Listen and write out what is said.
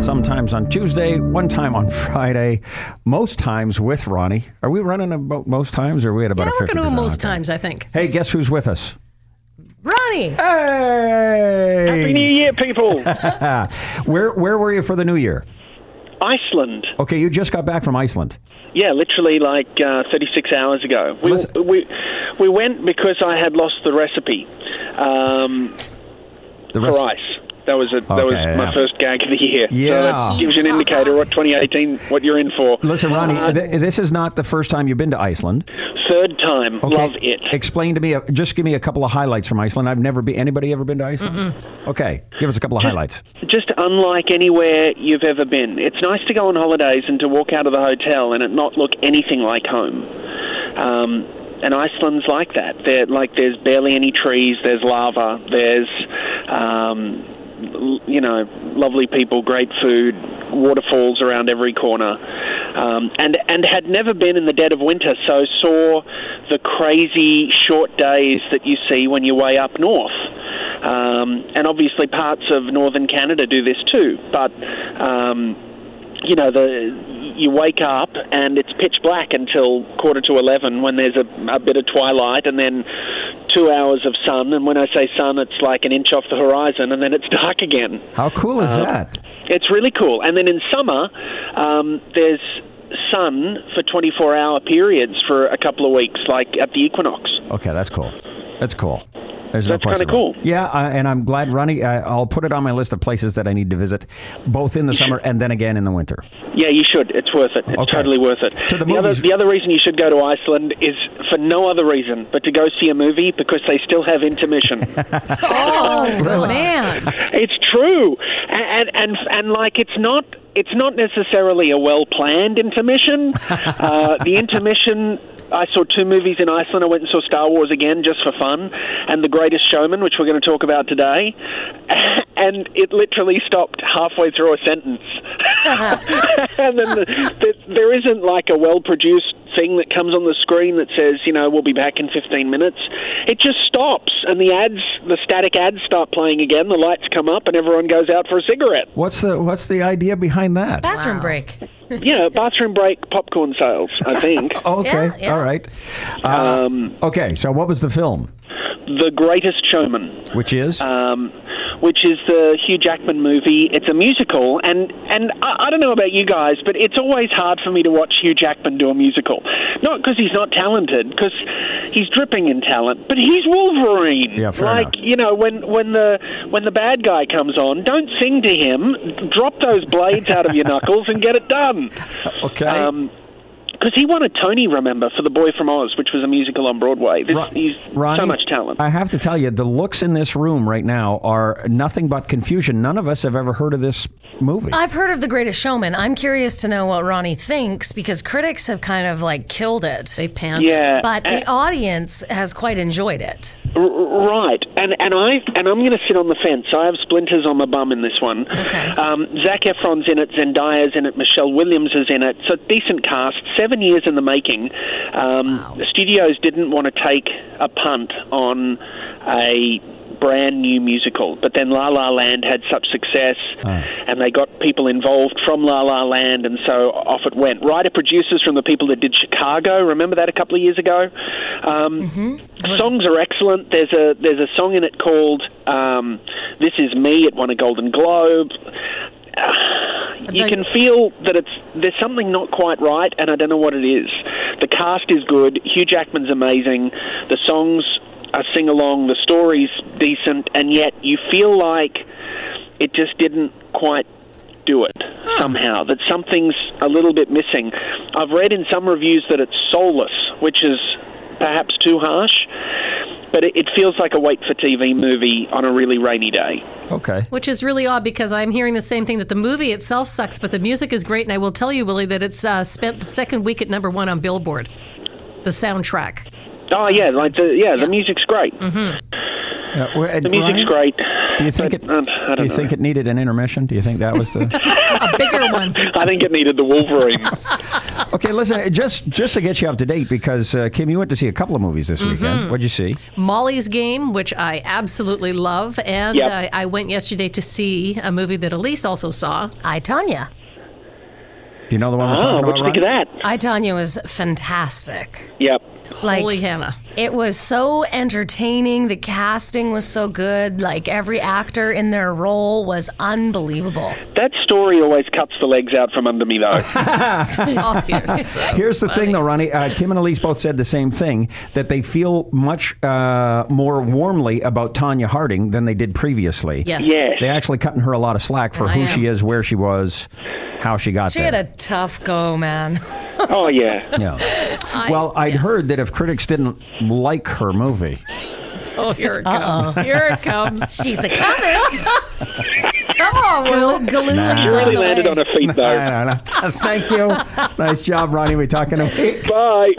Sometimes on Tuesday, one time on Friday, most times with Ronnie. Are we running about most times, or are we at about Yeah, a we're fifty? going to most times, I think. Hey, guess who's with us? Ronnie. Hey! Happy New Year, people! Where where were you for the New Year? Iceland. Okay, you just got back from Iceland. Yeah, literally like uh, 36 hours ago. We, Listen- we we went because I had lost the recipe um, The for ice. That was a, that was Okay, my yeah. first gag of the year. Yeah. So that gives you an indicator what 2018 what you're in for. Listen, Ronnie, Uh, th- this is not the first time you've been to Iceland. third time. Okay. Love it. Explain to me. uh, Just give me a couple of highlights from Iceland. I've never been. Anybody ever been to Iceland? Okay, give us a couple of highlights. Just unlike anywhere you've ever been. It's nice to go on holidays and to walk out of the hotel and it not look anything like home. Um, and Iceland's like that. There, like, there's barely any trees. There's lava. There's, um, you know, lovely people, great food, waterfalls around every corner, um, and and had never been in the dead of winter, so saw the crazy short days that you see when you're way up north. Um, and obviously, parts of northern Canada do this too. But um, you know, the you wake up and it's pitch black until quarter to eleven when there's a, a bit of twilight, and then two hours of sun. And when I say sun, it's like an inch off the horizon, and then it's dark again. How cool is Uh, that? It's really cool. And then in summer, um, there's sun for 24 hour periods for a couple of weeks, like at the equinox. Okay, that's cool. That's cool. There's no That's kinda question about it. cool. Yeah, uh, and I'm glad, Ronnie. Uh, I'll put it on my list of places that I need to visit, both in the summer and then again in the winter. Yeah, you should. It's worth it. It's Okay. totally worth it. To the other the other reason you should go to Iceland is for no other reason but to go see a movie because they still have intermission. Oh, man. it's true, and, and and and like it's not it's not necessarily a well planned intermission. uh, the intermission. I saw two movies in Iceland. I went and saw Star Wars again just for fun, and The Greatest Showman, which we're going to talk about today. And it literally stopped halfway through a sentence. and then the, the, there isn't like a well produced thing that comes on the screen that says, you know, we'll be back in 15 minutes. It just stops, and the ads, the static ads start playing again. The lights come up, and everyone goes out for a cigarette. What's the What's the idea behind that? Bathroom break. yeah, bathroom break popcorn sales, I think. Okay, Yeah, yeah. all right. Uh, Um, okay, so what was the film? the Greatest Showman. Which is um, which is the Hugh Jackman movie. It's a musical, and and I, I don't know about you guys, but it's always hard for me to watch Hugh Jackman do a musical. Not because he's not talented, because he's dripping in talent, but he's Wolverine. Yeah, fair like enough. you know, when when the when the bad guy comes on, don't sing to him. Drop those blades out of your knuckles and get it done. okay. Um, because he won a Tony, remember, for The Boy from Oz, which was a musical on Broadway. This, Ron- he's Ronnie, so much talent. I have to tell you, the looks in this room right now are nothing but confusion. None of us have ever heard of this movie. I've heard of The Greatest Showman. I'm curious to know what Ronnie thinks because critics have kind of like killed it. They panned. yeah, But Uh, the audience has quite enjoyed it. Right, and and I and I'm going to sit on the fence. I have splinters on my bum in this one. Okay. Um, Zac Efron's in it, Zendaya's in it, Michelle Williams is in it. So decent cast. Seven years in the making. Um, The studios didn't want to take a punt on a brand new musical, but then La La Land had such success, and they got people involved from La La Land, and so off it went. Writer producers from the people that did Chicago. Remember that a couple of years ago. Um, Songs are excellent. There's a there's a song in it called um, "This Is Me." It won a Golden Globe. You can feel that it's there's something not quite right, and I don't know what it is. The cast is good. Hugh Jackman's amazing. The songs are sing along. The story's decent, and yet you feel like it just didn't quite do it somehow. That something's a little bit missing. I've read in some reviews that it's soulless, which is perhaps too harsh. But it, it feels like a wait for TV movie on a really rainy day. okay. Which is really odd because I'm hearing the same thing that the movie itself sucks, but the music is great. And I will tell you, Willy, that it's uh, spent the second week at number one on Billboard. The soundtrack. Oh yeah, like the yeah, Yeah. the music's great. Yeah, well, and The music's Ryan, great. Do you think But, it? um, I Do don't you know. think it needed an intermission? Do you think that was the? A bigger one. I think it needed the Wolverine. Okay, listen, just just to get you up to date, because uh, Kim, you went to see a couple of movies this Mm-hmm. weekend. What'd you see? Molly's Game, which I absolutely love, and Yep. uh, I went yesterday to see a movie that Alece also saw. I Tonya. Do you know the one we're Oh, talking what about? do you think of that? I Tonya was fantastic. Yep. Like Holy Hannah. it was so entertaining. The casting was so good. Like every actor in their role was unbelievable. That story always cuts the legs out from under me, though. Oh, so Here's the thing, though, Ronnie. Uh, Kim and Alece both said the same thing that they feel much uh, more warmly about Tonya Harding than they did previously. Yes. yes. They actually cutting her a lot of slack for I who am. she is, where she was, how she got She there. She had a tough go, man. Oh, yeah. yeah. well, I'd heard that if critics didn't like her movie, Oh, here it comes. Here it comes. She's a coming. Come on, Will. Gal- Nah. You really landed way. on her feet, though. don't know. Thank you. nice job, Ronnie. We talking a week. Bye.